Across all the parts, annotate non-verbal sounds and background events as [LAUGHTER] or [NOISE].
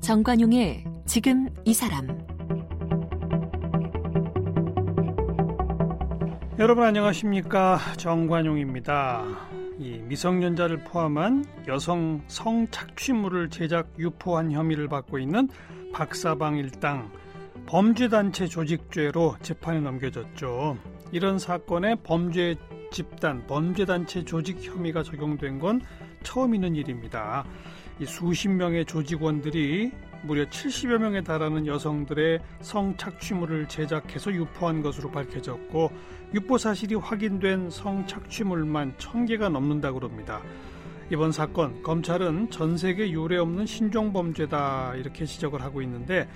정관용의 지금 이 사람 여러분 안녕하십니까 정관용입니다. 이 미성년자를 포함한 여성 성착취물을 제작 유포한 혐의를 받고 있는 박사방 일당 범죄단체 조직죄로 재판에 넘겨졌죠. 이런 사건에 범죄 집단, 범죄단체 조직 혐의가 적용된 건 처음 있는 일입니다. 이 수십 명의 조직원들이 무려 70여 명에 달하는 여성들의 성착취물을 제작해서 유포한 것으로 밝혀졌고 유포 사실이 확인된 성착취물만 1000개가 넘는다고 합니다. 이번 사건 검찰은 전 세계 유례 없는 신종 범죄다 이렇게 지적을 하고 있는데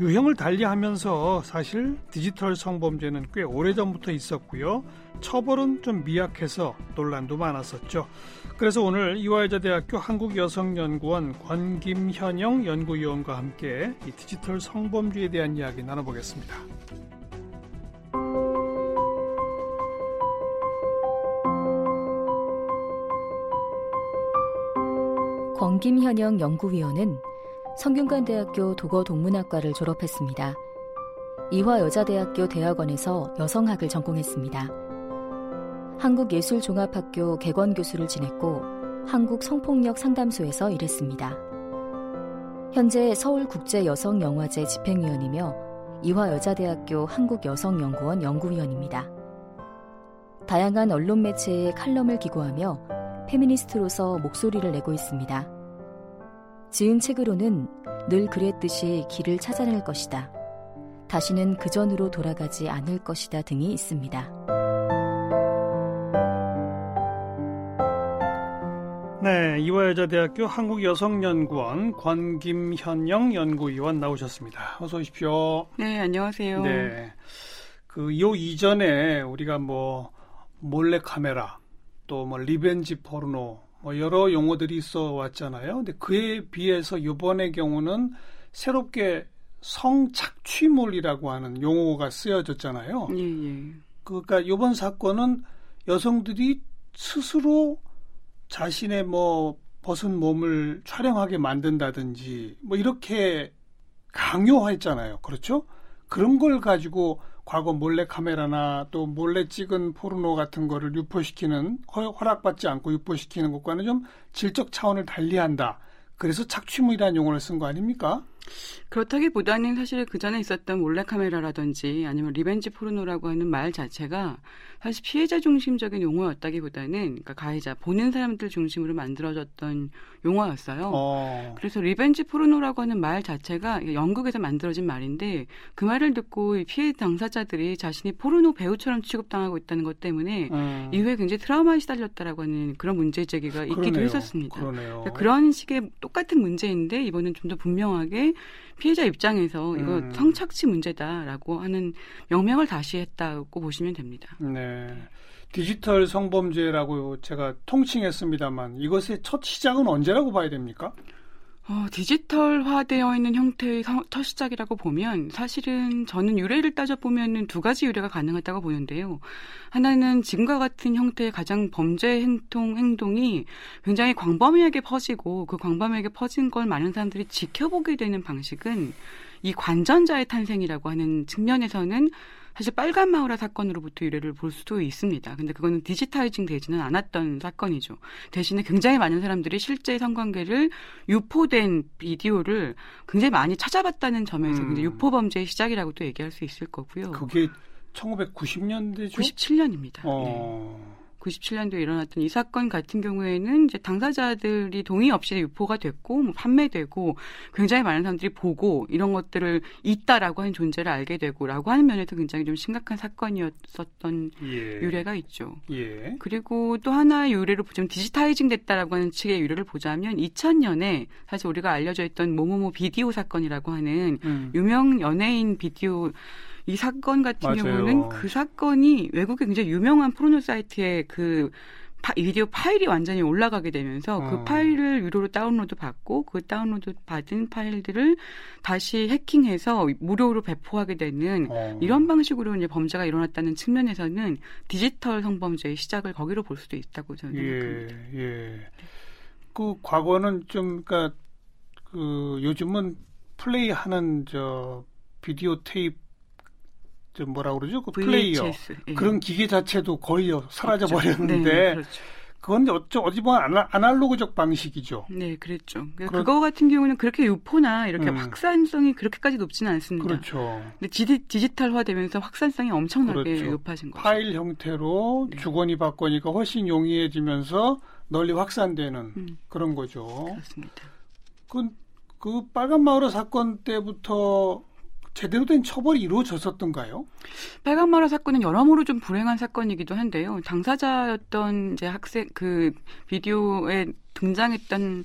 유형을 달리하면서 사실 디지털 성범죄는 꽤 오래전부터 있었고요. 처벌은 좀 미약해서 논란도 많았었죠. 그래서 오늘 이화여자대학교 한국여성연구원 권김현영 연구위원과 함께 이 디지털 성범죄에 대한 이야기 나눠보겠습니다. 권김현영 연구위원은 성균관대학교 도거동문학과를 졸업했습니다. 이화여자대학교 대학원에서 여성학을 전공했습니다. 한국예술종합학교 개건교수를 지냈고 한국 성폭력 상담소에서 일했습니다. 현재 서울국제여성영화제 집행위원이며 이화여자대학교 한국여성연구원 연구위원입니다. 다양한 언론 매체에 칼럼을 기고하며 페미니스트로서 목소리를 내고 있습니다. 지은 책으로는 늘 그랬듯이 길을 찾아낼 것이다. 다시는 그 전으로 돌아가지 않을 것이다 등이 있습니다. 네, 이화여자대학교 한국여성연구원 권김현영 연구위원 나오셨습니다. 어서 오십시오. 네, 안녕하세요. 네, 그요 이전에 우리가 뭐 몰래 카메라 또 뭐 revenge 포르노 뭐 여러 용어들이 있어 왔잖아요. 근데 그에 비해서 이번의 경우는 새롭게 성착취물이라고 하는 용어가 쓰여졌잖아요. 예, 예. 그러니까 이번 사건은 여성들이 스스로 자신의 뭐 벗은 몸을 촬영하게 만든다든지 뭐 이렇게 강요했잖아요. 그렇죠? 그런 걸 가지고 과거 몰래 카메라나 또 몰래 찍은 포르노 같은 거를 유포시키는 허락받지 않고 유포시키는 것과는 좀 질적 차원을 달리한다. 그래서 착취물이라는 용어를 쓴 거 아닙니까? 그렇다기보다는 사실 그 전에 있었던 몰래카메라라든지 아니면 revenge 포르노라고 하는 말 자체가 사실 피해자 중심적인 용어였다기보다는 그러니까 가해자 보는 사람들 중심으로 만들어졌던 용어였어요. 어. 그래서 revenge 포르노라고 하는 말 자체가 영국에서 만들어진 말인데 그 말을 듣고 피해 당사자들이 자신이 포르노 배우처럼 취급당하고 있다는 것 때문에 음. 이후에 굉장히 트라우마에 시달렸다라고 하는 그런 문제 제기가 있기도 그러네요. 했었습니다. 그러네요. 그러니까 그런 식의 똑같은 문제인데 이번은 좀더 분명하게 피해자 입장에서 이거 음. 성착취 문제다라고 하는 명명을 다시 했다고 보시면 됩니다. 네. 디지털 성범죄라고 제가 통칭했습니다만 이것의 첫 시작은 언제라고 봐야 됩니까? 어, 디지털화되어 있는 형태의 첫 시작이라고 보면 사실은 저는 유래를 따져보면 두 가지 유래가 가능하다고 보는데요. 하나는 지금과 같은 형태의 가장 범죄 행동, 행동이 굉장히 광범위하게 퍼지고 그 광범위하게 퍼진 걸 많은 사람들이 지켜보게 되는 방식은 이 관전자의 탄생이라고 하는 측면에서는 사실 빨간 마우라 사건으로부터 유래를 볼 수도 있습니다. 근데 그거는 디지타이징 되지는 않았던 사건이죠. 대신에 굉장히 많은 사람들이 실제 성관계를 유포된 비디오를 굉장히 많이 찾아봤다는 점에서 음. 유포 범죄의 시작이라고도 얘기할 수 있을 거고요. 그게 1990년대죠? 97년입니다. 어. 네. 97년도에 일어났던 이 사건 같은 경우에는 이제 당사자들이 동의 없이 유포가 됐고 뭐 판매되고 굉장히 많은 사람들이 보고 이런 것들을 있다라고 하는 존재를 알게 되고라고 하는 면에서 굉장히 좀 심각한 사건이었었던 예. 유래가 있죠. 예. 그리고 또 하나의 유래를 보자면 digitizing 됐다라고 하는 측의 유래를 보자면 2000년에 사실 우리가 알려져 있던 모모모 비디오 사건이라고 하는 음. 유명 연예인 비디오 이 사건 같은 맞아요. 경우는 그 사건이 외국의 굉장히 유명한 포르노 사이트의 그 파, 비디오 파일이 완전히 올라가게 되면서 그 어. 파일을 유료로 다운로드 받고 그 다운로드 받은 파일들을 다시 해킹해서 무료로 배포하게 되는 어. 이런 방식으로 이제 범죄가 일어났다는 측면에서는 디지털 성범죄의 시작을 거기로 볼 수도 있다고 저는 생각합니다. 예, 예. 그 과거는 좀 그러니까 그 요즘은 플레이하는 저 비디오 테이프 저 뭐라 그러죠? 그 플레이어 예. 그런 기계 자체도 거의 사라져 그렇죠. 버렸는데 네, 그렇죠. 그건 어쩌 어디 보면 아날로그적 방식이죠. 네, 그랬죠. 그 그런- 그거 같은 경우는 그렇게 유포나 이렇게 음. 확산성이 그렇게까지 높지는 않습니다. 그렇죠. 근데 디지, 디지 털화되면서 확산성이 엄청나게 그렇죠. 높아진 거죠. 파일 형태로 네. 주거니 받거니가 훨씬 용이해지면서 널리 확산되는 음, 그런 거죠. 그렇습니다. 그, 그 빨간 마을의 사건 때부터 제대로 된 처벌이 이루어졌었던가요? 빨간 마라 사건은 여러모로 좀 불행한 사건이기도 한데요. 당사자였던 이제 학생 그 비디오에 등장했던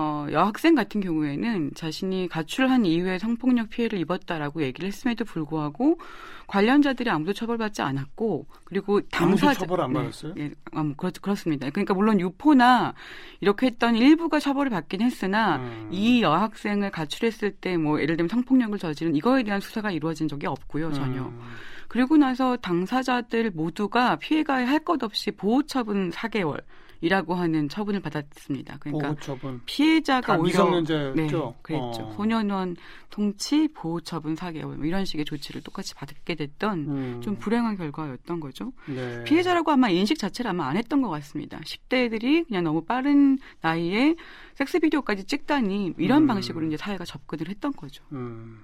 어, 여학생 같은 경우에는 자신이 가출한 이후에 성폭력 피해를 입었다라고 얘기를 했음에도 불구하고 관련자들이 아무도 처벌받지 않았고 그리고 당사자 처벌 안 네, 받았어요? 예, 아, 뭐 그렇, 그렇습니다. 그러니까 물론 유포나 이렇게 했던 일부가 처벌을 받긴 했으나 음. 이 여학생을 가출했을 때 뭐 예를 들면 성폭력을 저지른 이거에 대한 수사가 이루어진 적이 없고요 전혀. 음. 그리고 나서 당사자들 모두가 피해가에 할 것 없이 보호처분 4개월 이라고 하는 처분을 받았습니다. 그러니까 보호처분. 피해자가 다 오히려 미성년자였죠? 네, 그랬죠. 어. 소년원 통치 보호 처분 4개월 뭐 이런 식의 조치를 똑같이 받게 됐던 음. 좀 불행한 결과였던 거죠. 네. 피해자라고 아마 인식 자체를 아마 안 했던 것 같습니다. 10대들이 그냥 너무 빠른 나이에 섹스 비디오까지 찍다니 이런 음. 방식으로 이제 사회가 접근을 했던 거죠. 음.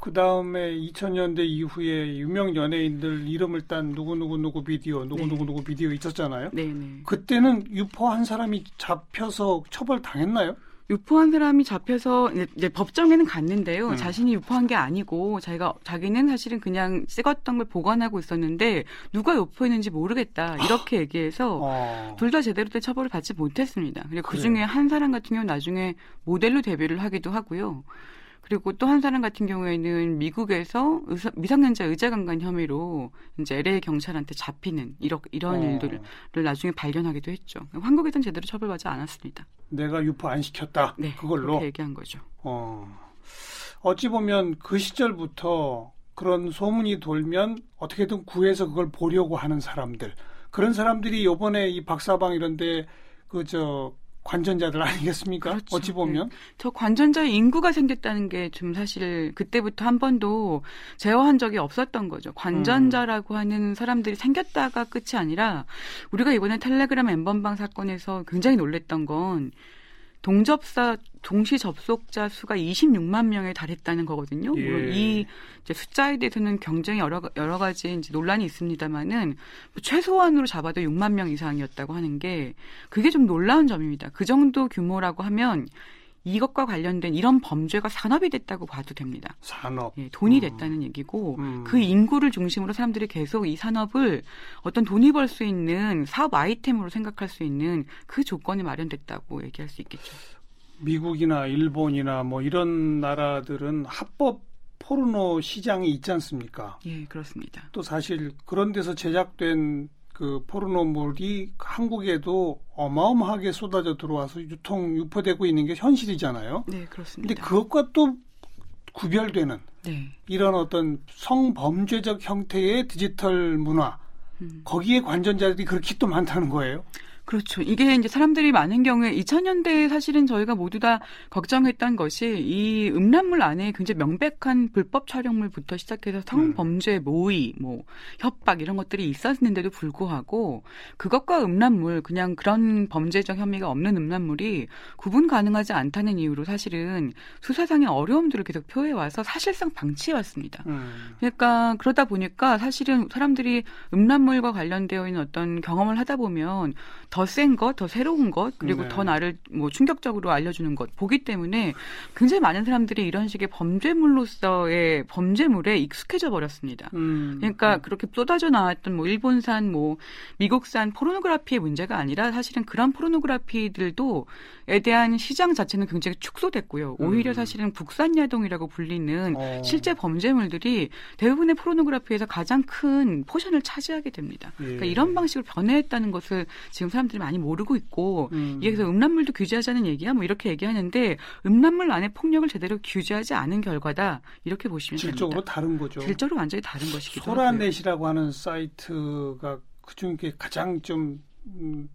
그 다음에 2000년대 이후에 유명 연예인들 이름을 딴 누구누구누구 비디오, 누구누구누구 비디오 있었잖아요. 네 네. 그때는 유포 한 사람이 잡혀서 처벌 당했나요? 유포한 사람이 잡혀서 이제, 법정에는 갔는데요. 음. 자신이 유포한 게 아니고 자기가 자기는 사실은 그냥 찍었던 걸 보관하고 있었는데 누가 유포했는지 모르겠다 이렇게 얘기해서 어. 둘다 제대로 된 처벌을 받지 못했습니다. 그리고 그. 중에 한 사람 같은 경우 는 나중에 모델로 데뷔를 하기도 하고요. 그리고 또 한 사람 같은 경우에는 미국에서 의사- 미성년자 의자 강간 혐의로 이제 LA 경찰한테 잡히는 이런 이런 어. 일들을 나중에 발견하기도 했죠. 한국에서는 제대로 처벌받지 않았습니다. 내가 유포 안 시켰다. 네, 그걸로. 얘기한 거죠. 어. 어찌 보면 그 시절부터 그런 소문이 돌면 어떻게든 구해서 그걸 보려고 하는 사람들. 그런 사람들이 요번에 이 박사방 이런데 그 저 관전자들 아니겠습니까? 그렇죠. 어찌 보면. 저 관전자의 인구가 생겼다는 게 좀 사실 그때부터 한 번도 제어한 적이 없었던 거죠. 관전자라고 하는 사람들이 생겼다가 끝이 아니라 우리가 이번에 텔레그램 엠번방 사건에서 굉장히 놀랬던 건 동접사 동시 접속자 수가 26만 명에 달했다는 거거든요. 예. 물론 이 이제 숫자에 대해서는 굉장히 여러 가- 여러 가지 이제 논란이 있습니다만은 최소한으로 잡아도 6만 명 이상이었다고 하는 게 그게 좀 놀라운 점입니다. 그 정도 규모라고 하면 이것과 관련된 이런 범죄가 산업이 됐다고 봐도 됩니다. 산업. 예, 돈이 음. 됐다는 얘기고 음. 그 인구를 중심으로 사람들이 계속 이 산업을 어떤 돈이 벌 수 있는 사업 아이템으로 생각할 수 있는 그 조건이 마련됐다고 얘기할 수 있겠죠. 미국이나 일본이나 뭐 이런 나라들은 합법 포르노 시장이 있지 않습니까? 예, 그렇습니다. 또 사실 그런 데서 제작된 그 포르노물이 한국에도 어마어마하게 쏟아져 들어와서 유통 유포되고 있는 게 현실이잖아요. 네, 근데 그렇습니다. 그것과 또 구별되는 네. 이런 어떤 성범죄적 형태의 디지털 문화 음. 거기에 관전자들이 그렇게 또 많다는 거예요. 그렇죠. 이게 이제 사람들이 많은 경우에 2000년대에 사실은 저희가 모두 다 걱정했던 것이 이 음란물 안에 굉장히 명백한 불법 촬영물부터 시작해서 성범죄 모의, 뭐 협박 이런 것들이 있었는데도 불구하고 그것과 음란물 그냥 그런 범죄적 혐의가 없는 음란물이 구분 가능하지 않다는 이유로 사실은 수사상의 어려움들을 계속 표해 와서 사실상 방치해 왔습니다. 음. 그러니까 그러다 보니까 사실은 사람들이 음란물과 관련되어 있는 어떤 경험을 하다 보면 더 센 것, 더 새로운 것, 그리고 네. 더 나를 뭐 충격적으로 알려주는 것 보기 때문에 굉장히 많은 사람들이 이런 식의 범죄물로서의 범죄물에 익숙해져 버렸습니다. 음. 그러니까 그렇게 쏟아져 나왔던 뭐 일본산, 뭐 미국산 포르노그라피의 문제가 아니라 사실은 그런 포르노그라피들도 에 대한 시장 자체는 굉장히 축소됐고요. 오히려 음. 사실은 국산 야동이라고 불리는 어. 실제 범죄물들이 대부분의 포르노그래피에서 가장 큰 포션을 차지하게 됩니다. 예. 그러니까 이런 방식으로 변화했다는 것을 지금 사람들이 사람들이 많이 모르고 있고 음. 이게 그래서 음란물도 규제하자는 얘기야 뭐 이렇게 얘기하는데 음란물 안에 폭력을 제대로 규제하지 않은 결과다 이렇게 보시면 질적으로 됩니다. 다른 거죠. 질적으로 완전히 다른 것이기도 하고요. 소라넷이라고 하는 사이트가 그중에 가장 좀 음,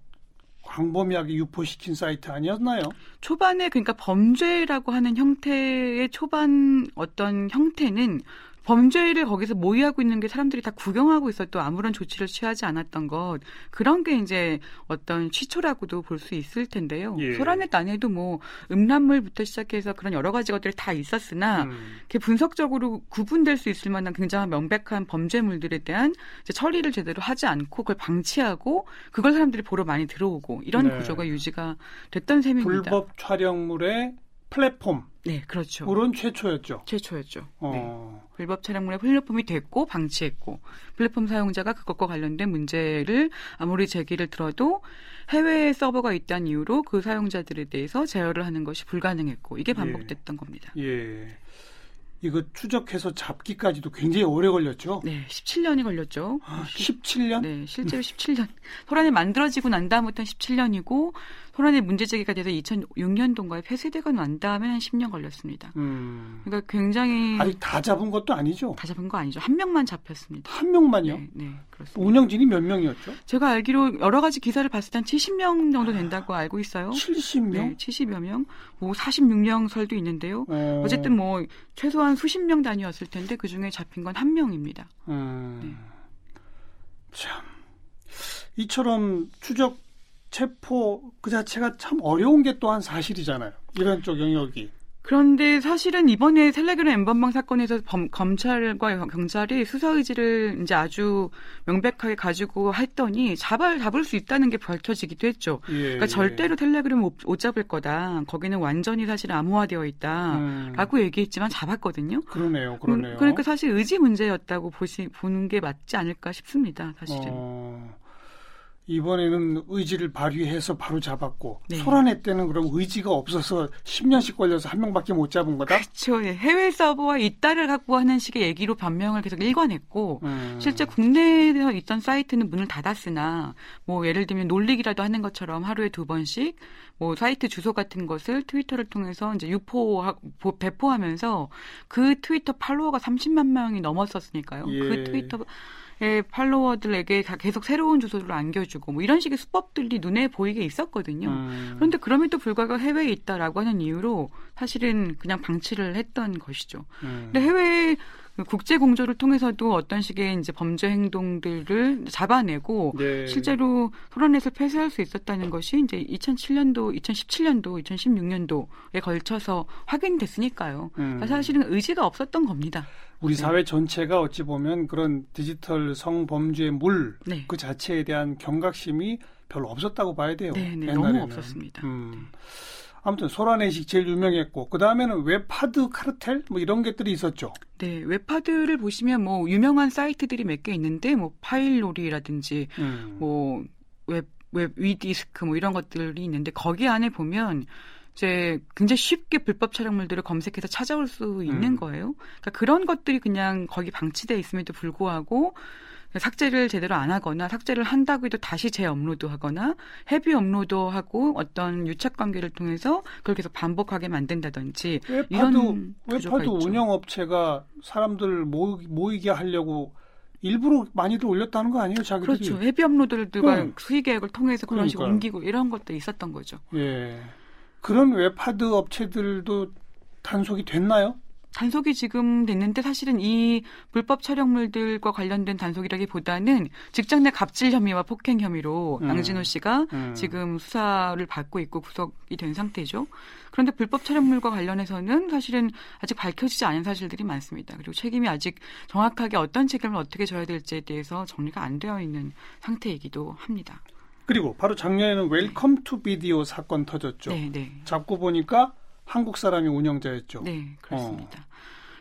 광범위하게 유포시킨 사이트 아니었나요? 초반에 그러니까 범죄라고 하는 형태의 초반 어떤 형태는 범죄를 거기서 모의하고 있는 게 사람들이 다 구경하고 있어도 아무런 조치를 취하지 않았던 것 그런 게 이제 어떤 시초라고도 볼 수 있을 텐데요. 예. 소라넷 안에도 뭐 음란물부터 시작해서 그런 여러 가지 것들이 다 있었으나 음. 이렇게 분석적으로 구분될 수 있을 만한 굉장히 명백한 범죄물들에 대한 처리를 제대로 하지 않고 그걸 방치하고 그걸 사람들이 보러 많이 들어오고 이런 네. 구조가 유지가 됐던 셈입니다. 불법 촬영물의 플랫폼 네, 그렇죠. 그런 최초였죠. 최초였죠. 네. 어. 불법 촬영물의 플랫폼이 됐고 방치했고 플랫폼 사용자가 그것과 관련된 문제를 아무리 제기를 들어도 해외에 서버가 있다는 이유로 그 사용자들에 대해서 제어를 하는 것이 불가능했고 이게 반복됐던 겁니다. 예. 이거 추적해서 잡기까지도 굉장히 오래 걸렸죠. 네, 17년이 걸렸죠. 아, 17년? 네, 실제로 17년. [LAUGHS] 소란이 만들어지고 난 다음부터는 17년이고 소란이 문제 제기가 돼서 2006년도인가에 폐쇄되고 난 다음에 한 10년 걸렸습니다. 음. 그러니까 굉장히 아직 다 잡은 것도 아니죠. 다 잡은 거 아니죠. 한 명만 잡혔습니다. 한 명만요. 네, 네, 그렇습니다. 운영진이 몇 명이었죠? 제가 알기로 여러 가지 기사를 봤을 때 한 70명 정도 된다고 알고 있어요. 70명? 네, 70여 명, 뭐 46명 설도 있는데요. 어. 어쨌든 뭐 최소한 수십 명 단위였을 텐데 그 중에 잡힌 건 한 명입니다. 음. 네. 참 이처럼 추적 체포 그 자체가 참 어려운 게 또한 사실이잖아요. 이런 쪽 영역이. 그런데 사실은 이번에 텔레그램 엠번방 사건에서 범- 검찰과 경찰이 수사 의지를 이제 아주 명백하게 가지고 했더니 잡을 잡을 수 있다는 게 밝혀지기도 했죠. 예, 그러니까 예. 절대로 텔레그램 못, 못 잡을 거다. 거기는 완전히 사실 암호화되어 있다라고 음. 얘기했지만 잡았거든요. 그러네요, 그러네요. 음, 그러니까 사실 의지 문제였다고 보시 보는 게 맞지 않을까 싶습니다. 사실은. 어, 이번에는 의지를 발휘해서 바로 잡았고 네. 소란회 때는 그럼 의지가 없어서 10년씩 걸려서 한 명밖에 못 잡은 거다. 그렇죠. 예. 해외 서버와 이따를 갖고 하는 식의 얘기로 변명을 계속 일관했고 음. 실제 국내에서 있던 사이트는 문을 닫았으나 뭐 예를 들면 놀리기라도 하는 것처럼 하루에 두 번씩 뭐 사이트 주소 같은 것을 트위터를 통해서 이제 유포 배포하면서 그 트위터 팔로워가 30만 명이 넘었었으니까요. 예. 그 트위터의 팔로워들에게 다 계속 새로운 주소를 안겨주고 뭐 이런 식의 수법들이 눈에 보이게 있었거든요. 음. 그런데 그럼에도 불구하고 해외에 있다라고 하는 이유로 사실은 그냥 방치를 했던 것이죠. 음. 근데 해외 국제 공조를 통해서도 어떤 식의 이제 범죄 행동들을 잡아내고 네. 실제로 소란넷을 폐쇄할 수 있었다는 것이 이제 2007년도, 2017년도, 2016년도에 걸쳐서 확인됐으니까요. 음. 사실은 의지가 없었던 겁니다. 우리 네. 사회 전체가 어찌 보면 그런 디지털 성범죄물 그 네. 자체에 대한 경각심이 별로 없었다고 봐야 돼요. 네, 네, 옛날에는. 너무 없었습니다. 음. 아무튼 소라넷이 제일 유명했고 그 다음에는 웹하드 카르텔 뭐 이런 것들이 있었죠. 네, 웹하드를 보시면 뭐 유명한 사이트들이 몇 개 있는데 뭐 파일놀이라든지 음. 뭐 웹, 웹 위디스크 뭐 이런 것들이 있는데 거기 안에 보면 이제 굉장히 쉽게 불법 촬영물들을 검색해서 찾아올 수 있는 음. 거예요. 그러니까 그런 것들이 그냥 거기 방치돼 있음에도 불구하고 삭제를 제대로 안 하거나 삭제를 한다고 해도 다시 재업로드하거나 heavy 업로드하고 어떤 유착 관계를 통해서 그걸 계속 반복하게 만든다든지 웹하드 있죠. 운영 업체가 사람들 모이, 모이게 하려고 일부러 많이들 올렸다는 거 아니에요, 자기들이? 그렇죠. heavy uploader들과 응. 수익 계획을 통해서 그런 식으로 그러니까요. 옮기고 이런 것도 있었던 거죠. 예. 그런 웹하드 업체들도 단속이 됐나요? 단속이 지금 됐는데 사실은 이 불법 촬영물들과 관련된 단속이라기보다는 직장 내 갑질 혐의와 폭행 혐의로 음. 양진호 씨가 음. 지금 수사를 받고 있고 구속이 된 상태죠. 그런데 불법 촬영물과 관련해서는 사실은 아직 밝혀지지 않은 사실들이 많습니다. 그리고 책임이 아직 정확하게 어떤 책임을 어떻게 져야 될지에 대해서 정리가 안 되어 있는 상태이기도 합니다. 그리고 바로 작년에는 Welcome to Video 사건 터졌죠. 네, 네. 잡고 보니까 한국 사람이 운영자였죠. 네, 그렇습니다.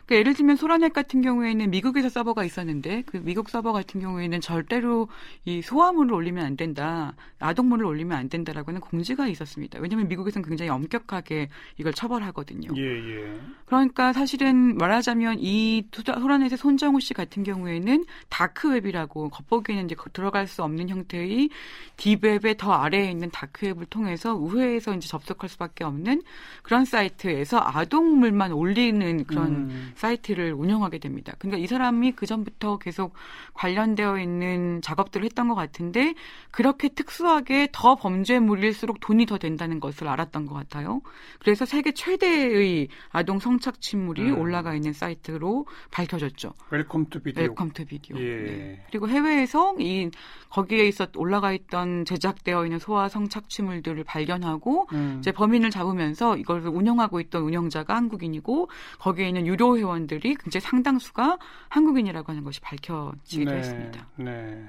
그러니까 예를 들면 소라넷 같은 경우에는 미국에서 서버가 있었는데 그 미국 서버 같은 경우에는 절대로 이 소아물을 올리면 안 된다, 아동물을 올리면 안 된다라고 는 공지가 있었습니다. 왜냐하면 미국에서는 굉장히 엄격하게 이걸 처벌하거든요. 예, 예. 그러니까 사실은 말하자면 이 소라넷의 손정우 씨 같은 경우에는 dark web이라고 겉보기에는 이제 들어갈 수 없는 형태의 deep web의 더 아래에 있는 dark web을 통해서 우회해서 이제 접속할 수밖에 없는 그런 사이트에서 아동물만 올리는 그런 음. 사이트를 운영하게 됩니다. 그러니까 이 사람이 그 전부터 계속 관련되어 있는 작업들을 했던 것 같은데 그렇게 특수하게 더 범죄물일수록 돈이 더 된다는 것을 알았던 것 같아요. 그래서 세계 최대의 아동 성착취물이 음. 올라가 있는 사이트로 밝혀졌죠. Welcome to Video. Welcome to Video. 예. 네. 그리고 해외에서 이 거기에 있었 올라가 있던 제작되어 있는 소아 성착취물들을 발견하고 음. 이제 범인을 잡으면서 이걸 운영하고 있던 운영자가 한국인이고 거기에 있는 유료 회원들이 굉장히 상당수가 한국인이라고 하는 것이 밝혀지기도 네. 했습니다. 네.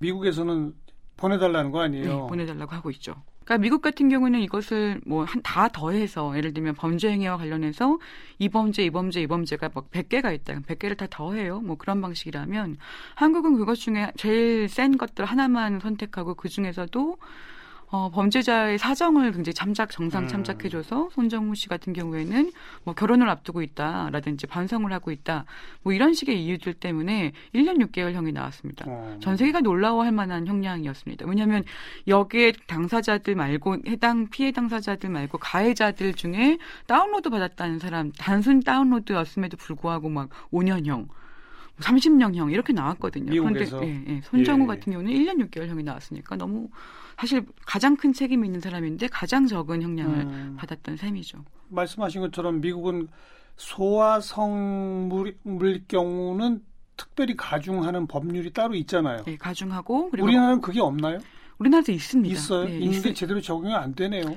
미국에서는 보내달라는 거 아니에요? 네, 보내달라고 하고 있죠. 그러니까 미국 같은 경우는 이것을 뭐한다 더해서 예를 들면 범죄 행위와 관련해서 이 범죄, 이 범죄, 이 범죄가 막 100개가 있다. 100개를 다 더해요. 뭐 그런 방식이라면 한국은 그것 중에 제일 센 것들 하나만 선택하고 그 중에서도 어, 범죄자의 사정을 굉장히 참작 정상 음. 참작해줘서 손정우 씨 같은 경우에는 뭐 결혼을 앞두고 있다라든지 반성을 하고 있다 뭐 이런 식의 이유들 때문에 1년 6개월 형이 나왔습니다. 어. 전 세계가 놀라워할 만한 형량이었습니다. 왜냐하면 여기에 당사자들 말고 해당 피해 당사자들 말고 가해자들 중에 다운로드 받았다는 사람 단순 다운로드였음에도 불구하고 막 5년형 30년형 이렇게 나왔거든요. 미국에서. 그런데 예, 예. 손정우 예. 같은 경우는 1년 6개월 형이 나왔으니까 너무 사실 가장 큰 책임이 있는 사람인데 가장 적은 형량을 음. 받았던 셈이죠. 말씀하신 것처럼 미국은 소아성물일 경우는 특별히 가중하는 법률이 따로 있잖아요. 네, 가중하고 우리나라는 그게 없나요? 우리나라도 있습니다. 있어요. 네, 있는데 제대로 적용이 안 되네요.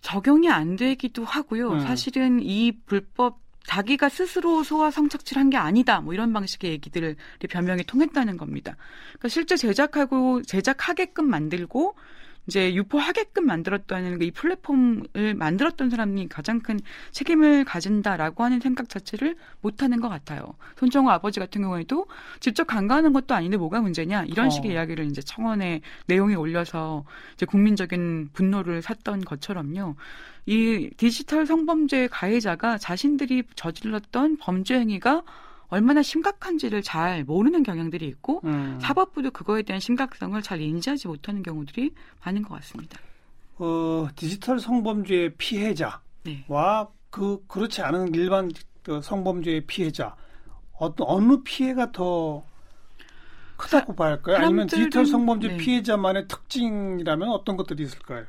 적용이 안 되기도 하고요. 음. 사실은 이 불법 자기가 스스로 소아 성착취를 한 게 아니다. 뭐 이런 방식의 얘기들을 변명이 통했다는 겁니다. 그러니까 실제 제작하고 제작하게끔 만들고 이제 유포하게끔 만들었다는 이 플랫폼을 만들었던 사람이 가장 큰 책임을 가진다라고 하는 생각 자체를 못하는 것 같아요. 손정호 아버지 같은 경우에도 직접 간과하는 것도 아닌데 뭐가 문제냐 이런 식의 어. 이야기를 이제 청원에 내용에 올려서 이제 국민적인 분노를 샀던 것처럼요. 이 디지털 성범죄 가해자가 자신들이 저질렀던 범죄 행위가 얼마나 심각한지를 잘 모르는 경향들이 있고 음. 사법부도 그거에 대한 심각성을 잘 인지하지 못하는 경우들이 많은 것 같습니다. 어, 디지털 성범죄의 피해자와 네. 그 그렇지 않은 일반 그 성범죄의 피해자 어떤 어느 피해가 더 크다고 봐야 할까요? 아니면 디지털 성범죄 네. 피해자만의 특징이라면 어떤 것들이 있을까요?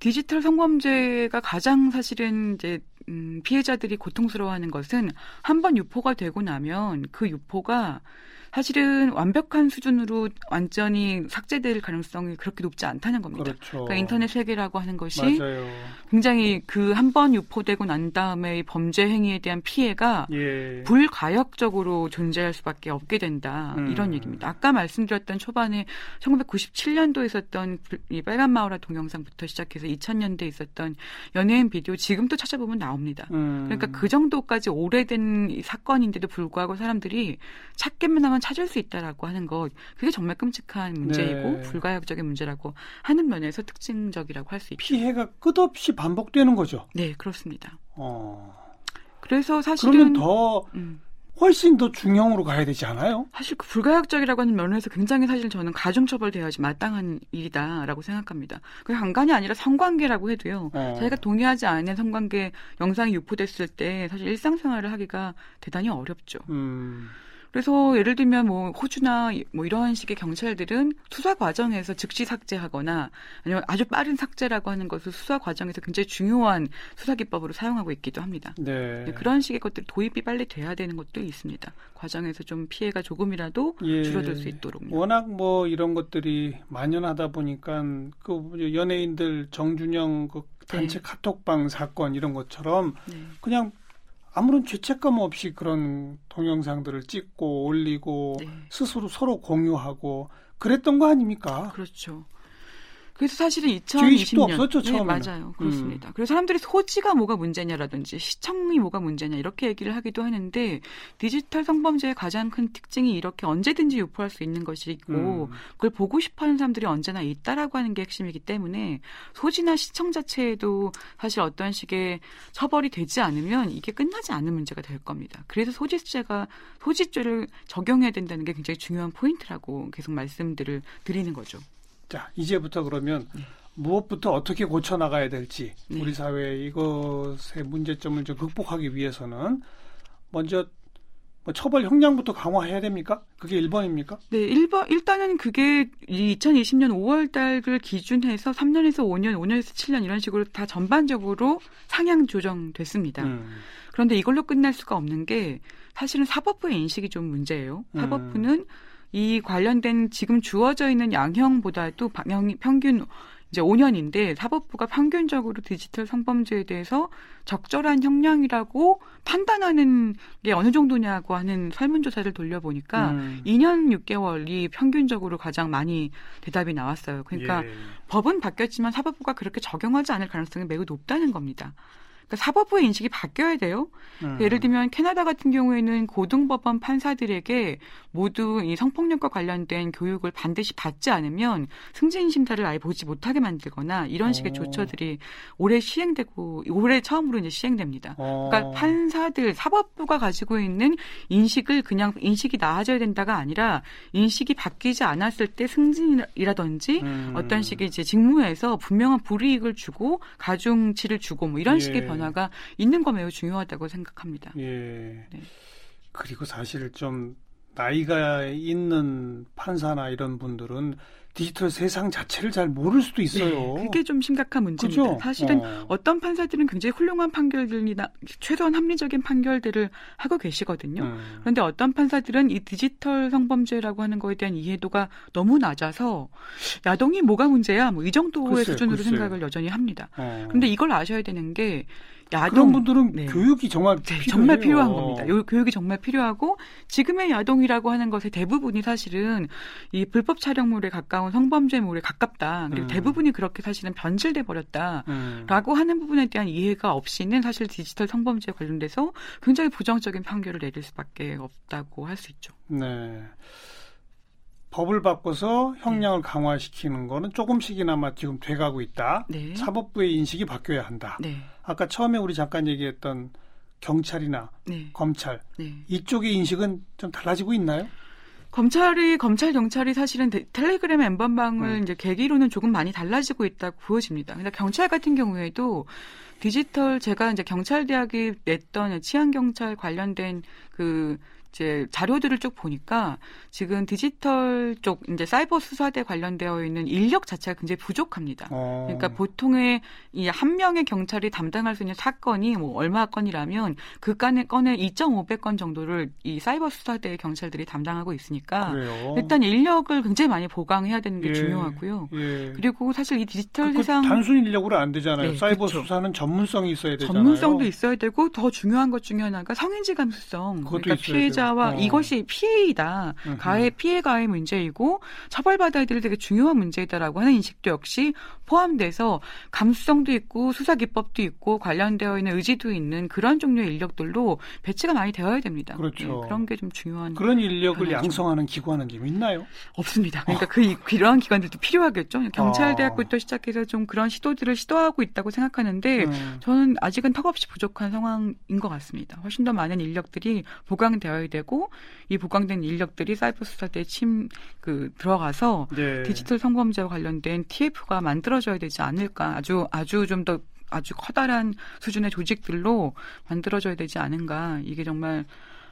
디지털 성범죄가 가장 사실은 이제 음, 피해자들이 고통스러워하는 것은 한번 유포가 되고 나면 그 유포가 사실은 완벽한 수준으로 완전히 삭제될 가능성이 그렇게 높지 않다는 겁니다. 그렇죠. 그러니까 인터넷 세계라고 하는 것이 맞아요. 굉장히 그 한 번 유포되고 난 다음에 범죄 행위에 대한 피해가 예. 불가역적으로 존재할 수밖에 없게 된다. 음. 이런 얘기입니다. 아까 말씀드렸던 초반에 1997년도에 있었던 이 빨간 마을화 동영상부터 시작해서 2000년대에 있었던 연예인 비디오 지금도 찾아보면 나옵니다. 음. 그러니까 그 정도까지 오래된 사건인데도 불구하고 사람들이 찾기만 하면 찾을 수 있다라고 하는 것 그게 정말 끔찍한 문제이고 네. 불가역적인 문제라고 하는 면에서 특징적이라고 할 수 있죠. 피해가 끝없이 반복되는 거죠. 네, 그렇습니다. 어. 그래서 사실은 그러면 더 음. 훨씬 더 중형으로 가야 되지 않아요? 사실 그 불가역적이라고 하는 면에서 굉장히 사실 저는 가중처벌돼야지 마땅한 일이다라고 생각합니다. 그 강간이 아니라 성관계라고 해도요. 어. 자기가 동의하지 않은 성관계 영상이 유포됐을 때 사실 일상생활을 하기가 대단히 어렵죠. 음. 그래서 예를 들면 뭐 호주나 뭐 이러한 식의 경찰들은 수사 과정에서 즉시 삭제하거나 아니면 아주 빠른 삭제라고 하는 것을 수사 과정에서 굉장히 중요한 수사 기법으로 사용하고 있기도 합니다. 네. 네 그런 식의 것들 도입이 빨리 돼야 되는 것도 있습니다. 과정에서 좀 피해가 조금이라도 예. 줄어들 수 있도록. 워낙 뭐 이런 것들이 만연하다 보니까 그 연예인들 정준영 그 단체 네. 카톡방 사건 이런 것처럼 네. 그냥 아무런 죄책감 없이 그런 동영상들을 찍고 올리고 네. 스스로 서로 공유하고 그랬던 거 아닙니까? 그렇죠. 그래서 사실은 2020년 없었죠, 네, 맞아요. 그렇습니다. 음. 그래서 사람들이 소지가 뭐가 문제냐라든지 시청이 뭐가 문제냐 이렇게 얘기를 하기도 하는데 디지털 성범죄의 가장 큰 특징이 이렇게 언제든지 유포할 수 있는 것이 있고 음. 그걸 보고 싶어하는 사람들이 언제나 있다라고 하는 게 핵심이기 때문에 소지나 시청 자체에도 사실 어떤 식의 처벌이 되지 않으면 이게 끝나지 않는 문제가 될 겁니다. 그래서 소지죄가 소지죄를 적용해야 된다는 게 굉장히 중요한 포인트라고 계속 말씀들을 드리는 거죠. 자, 이제부터 그러면 네. 무엇부터 어떻게 고쳐 나가야 될지 네. 우리 사회 이것의 문제점을 좀 극복하기 위해서는 먼저 뭐 처벌 형량부터 강화해야 됩니까? 그게 1번입니까? 네, 1번 일단은 그게 2020년 5월 달을 기준해서 3년에서 5년, 5년에서 7년 이런 식으로 다 전반적으로 상향 조정됐습니다. 음. 그런데 이걸로 끝날 수가 없는 게 사실은 사법부의 인식이 좀 문제예요. 음. 사법부는 음. 이 관련된 지금 주어져 있는 양형보다도 방향이 평균 이제 5년인데 사법부가 평균적으로 디지털 성범죄에 대해서 적절한 형량이라고 판단하는 게 어느 정도냐고 하는 설문조사를 돌려보니까 음. 2년 6개월이 평균적으로 가장 많이 대답이 나왔어요. 그러니까 예. 법은 바뀌었지만 사법부가 그렇게 적용하지 않을 가능성이 매우 높다는 겁니다. 그러니까 사법부의 인식이 바뀌어야 돼요. 음. 예를 들면 캐나다 같은 경우에는 고등법원 판사들에게 모두 이 성폭력과 관련된 교육을 반드시 받지 않으면 승진 심사를 아예 보지 못하게 만들거나 이런 식의 오. 조처들이 올해 시행되고 올해 처음으로 이제 시행됩니다. 오. 그러니까 판사들 사법부가 가지고 있는 인식을 그냥 인식이 나아져야 된다가 아니라 인식이 바뀌지 않았을 때 승진이라든지 음. 어떤 식의 이제 직무에서 분명한 불이익을 주고 가중치를 주고 뭐 이런 예. 식의 변 변화가 있는 거 매우 중요하다고 생각합니다. 예. 네. 그리고 사실 좀 나이가 있는 판사나 이런 분들은 디지털 세상 자체를 잘 모를 수도 있어요. 네, 그게 좀 심각한 문제입니다. 그죠? 사실은 어. 떤 판사들은 굉장히 훌륭한 판결들이나 최소한 합리적인 판결들을 하고 계시거든요. 음. 그런데 어떤 판사들은 이 디지털 성범죄라고 하는 거에 대한 이해도가 너무 낮아서 야동이 뭐가 문제야? 뭐 이 정도의 글쎄, 수준으로 글쎄. 생각을 여전히 합니다. 어. 그런데 이걸 아셔야 되는 게 야동 분들은 네. 교육이 정말 네, 정말 필요한 겁니다. 요, 교육이 정말 필요하고 지금의 야동이라고 하는 것의 대부분이 사실은 이 불법 촬영물에 가까운 성범죄물에 가깝다. 그리고 음. 대부분이 그렇게 사실은 변질돼 버렸다라고 음. 하는 부분에 대한 이해가 없이는 사실 디지털 성범죄에 관련돼서 굉장히 부정적인 판결을 내릴 수밖에 없다고 할 수 있죠. 네. 법을 바꿔서 형량을 네. 강화시키는 거는 조금씩이나마 지금 돼가고 있다. 네. 사법부의 인식이 바뀌어야 한다. 네. 아까 처음에 우리 잠깐 얘기했던 경찰이나 네. 검찰 네. 이쪽의 인식은 좀 달라지고 있나요? 검찰이 검찰 경찰이 사실은 텔레그램 엠번방을 음. 이제 계기로는 조금 많이 달라지고 있다고 보여집니다. 근데 경찰 같은 경우에도 디지털 제가 이제 경찰 대학이 냈던 치안 경찰 관련된 그 이제 자료들을 쭉 보니까 지금 디지털 쪽 이제 사이버 수사대 관련되어 있는 인력 자체가 굉장히 부족합니다. 어. 그러니까 보통의 이 한 명의 경찰이 담당할 수 있는 사건이 뭐 얼마 건이라면 그 건에 건에 2.5배 건 정도를 이 사이버 수사대 경찰들이 담당하고 있으니까 그래요? 일단 인력을 굉장히 많이 보강해야 되는 게 예. 중요하고요. 예. 그리고 사실 이 디지털 세상 단순 인력으로 안 되잖아요. 네, 사이버 그렇죠. 수사는 전문성이 있어야 되잖아요. 전문성도 있어야 되고 더 중요한 것 중에 하나가 성인지 감수성. 그러니까 피해자 피해자와 어. 이것이 피해이다. 가해 피해 가해 문제이고 처벌받아야 될 되게 중요한 문제이다라고 하는 인식도 역시 포함돼서 감수성도 있고 수사 기법도 있고 관련되어 있는 의지도 있는 그런 종류의 인력들로 배치가 많이 되어야 됩니다. 그렇죠. 네, 그런 게 좀 중요한 그런 인력을 변화죠. 양성하는 기관은 좀 있나요? 없습니다. 그러니까 어. 그 그러한 기관들도 필요하겠죠. 경찰대학부터 어. 시작해서 좀 그런 시도들을 시도하고 있다고 생각하는데 음. 저는 아직은 턱없이 부족한 상황인 것 같습니다. 훨씬 더 많은 인력들이 보강되어야 되고 이 보강된 인력들이 사이버 수사대에 침 그 들어가서 네. 디지털 성범죄와 관련된 TF가 만들어 져야 되지 않을까 아주 아주 좀 더 아주 커다란 수준의 조직들로 만들어져야 되지 않은가 이게 정말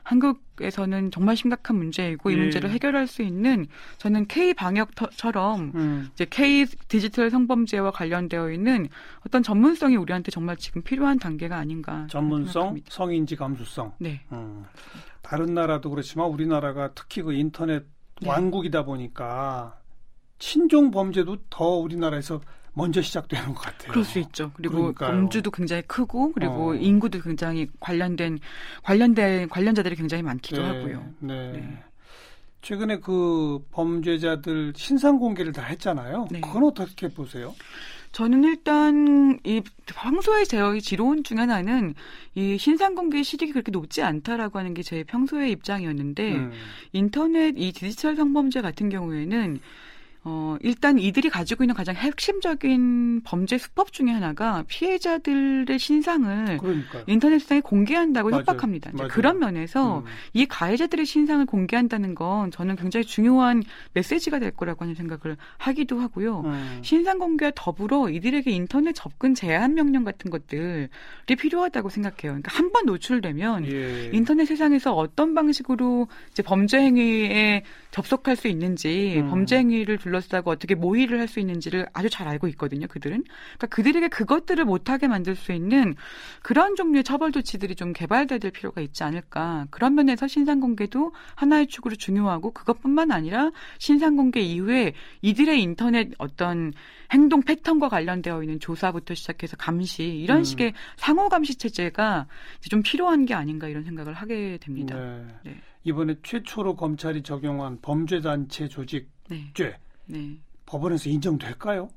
한국에서는 정말 심각한 문제이고 이 예. 문제를 해결할 수 있는 저는 K 방역처럼 음. 이제 K 디지털 성범죄와 관련되어 있는 어떤 전문성이 우리한테 정말 지금 필요한 단계가 아닌가. 전문성, 생각합니다. 성인지 감수성. 네. 음. 다른 나라도 그렇지만 우리나라가 특히 그 인터넷 네. 왕국이다 보니까 친종 범죄도 더 우리나라에서 먼저 시작되는 것 같아요. 그럴 수 있죠. 그리고 그러니까요. 범주도 굉장히 크고 그리고 어. 인구도 굉장히 관련된 관련된 관련자들이 굉장히 많기도 네, 하고요. 네. 네. 최근에 그 범죄자들 신상 공개를 다 했잖아요. 네. 그건 어떻게 보세요? 저는 일단 이 평소에 제 지론 중에 하나는 이 신상 공개 시력이 그렇게 높지 않다라고 하는 게 제 평소의 입장이었는데 음. 인터넷 이 디지털 성범죄 같은 경우에는 어, 일단 이들이 가지고 있는 가장 핵심적인 범죄 수법 중에 하나가 피해자들의 신상을 그러니까 인터넷 세상에 공개한다고 맞아요. 협박합니다. 맞아요. 그런 면에서 음. 이 가해자들의 신상을 공개한다는 건 저는 굉장히 중요한 메시지가 될 거라고 하는 생각을 하기도 하고요. 음. 신상 공개와 더불어 이들에게 인터넷 접근 제한 명령 같은 것들이 필요하다고 생각해요. 그러니까 한 번 노출되면 예. 인터넷 세상에서 어떤 방식으로 이제 범죄 행위에 접속할 수 있는지 음. 범죄 행위를 둘러 싸고 어떻게 모의를 할 수 있는지를 아주 잘 알고 있거든요. 그들은 그러니까 그들에게 그것들을 못하게 만들 수 있는 그런 종류의 처벌 조치들이 좀 개발돼야 될 필요가 있지 않을까. 그런 면에서 신상 공개도 하나의 축으로 중요하고 그것뿐만 아니라 신상 공개 이후에 이들의 인터넷 어떤 행동 패턴과 관련되어 있는 조사부터 시작해서 감시 이런 음. 식의 상호 감시 체제가 좀 필요한 게 아닌가 이런 생각을 하게 됩니다. 네. 네. 이번에 최초로 검찰이 적용한 범죄단체 조직죄 네. 네. 법원에서 인정될까요?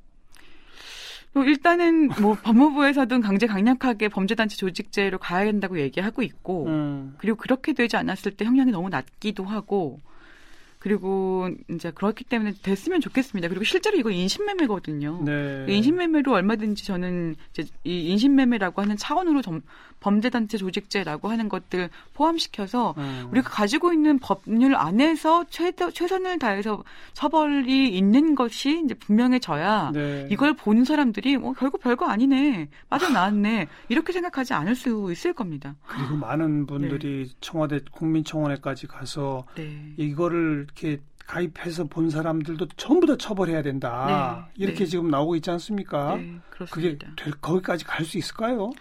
뭐 일단은 뭐 [LAUGHS] 법무부에서든 강제 강력하게 범죄단체 조직죄로 가야 된다고 얘기하고 있고 음. 그리고 그렇게 되지 않았을 때 형량이 너무 낮기도 하고 그리고 이제 그렇기 때문에 됐으면 좋겠습니다. 그리고 실제로 이거 인신매매거든요. 네. 인신매매로 얼마든지 저는 이제 이 인신매매라고 하는 차원으로 점- 범죄단체 조직죄라고 하는 것들 포함시켜서 음. 우리가 가지고 있는 법률 안에서 최대, 최선을 다해서 처벌이 있는 것이 이제 분명해져야 네. 이걸 본 사람들이 어, 결국 별거 아니네 빠져나왔네 이렇게 생각하지 않을 수 있을 겁니다. 그리고 많은 분들이 청와대 국민청원회까지 가서 네. 이거를 이렇게 가입해서 본 사람들도 전부 다 처벌해야 된다. 네, 이렇게 네. 지금 나오고 있지 않습니까? 네, 그게. 될, 거기까지 갈 수 있을까요?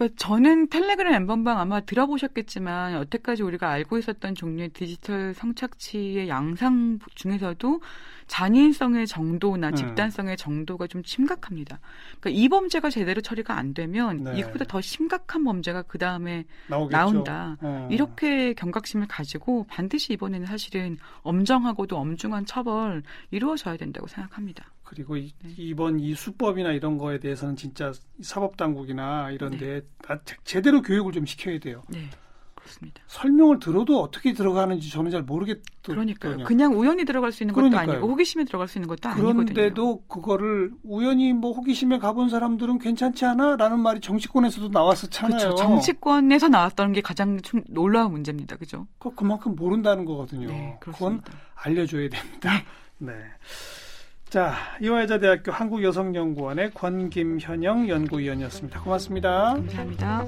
그러니까 저는 텔레그램 엠번방 아마 들어보셨겠지만 여태까지 우리가 알고 있었던 종류의 디지털 성착취의 양상 중에서도 잔인성의 정도나 음. 집단성의 정도가 좀 심각합니다. 그러니까 이 범죄가 제대로 처리가 안 되면 네. 이것보다 더 심각한 범죄가 그 다음에. 나온다. 어. 이렇게 경각심을 가지고 반드시 이번에는 사실은 엄정하고도 엄중한 처벌 이루어져야 된다고 생각합니다. 그리고 이, 네. 이번 이 수법이나 이런 거에 대해서는 진짜 사법 당국이나 이런 네. 데다 제- 제대로 교육을 좀 시켜야 돼요. 네, 그렇습니다. 설명을 들어도 어떻게 들어가는지 저는 잘 모르겠거든요. 그러니까요. 그냥 우연히 들어갈 수 있는 것도 그러니까요. 아니고 호기심에 들어갈 수 있는 것도 아니거든요. 그런데도 그거를 우연히 뭐 호기심에 가본 사람들은 괜찮지 않아? 라는 말이 정치권에서도 나왔었잖아요. 그렇죠. 정치권에서 나왔던 게 가장 좀 놀라운 문제입니다. 그죠? 그 그만큼 모른다는 거거든요. 네, 그건 그렇습니다. 알려줘야 됩니다. 네. 자, 이화여자대학교 한국여성연구원의 권김현영 연구위원이었습니다. 고맙습니다. 감사합니다.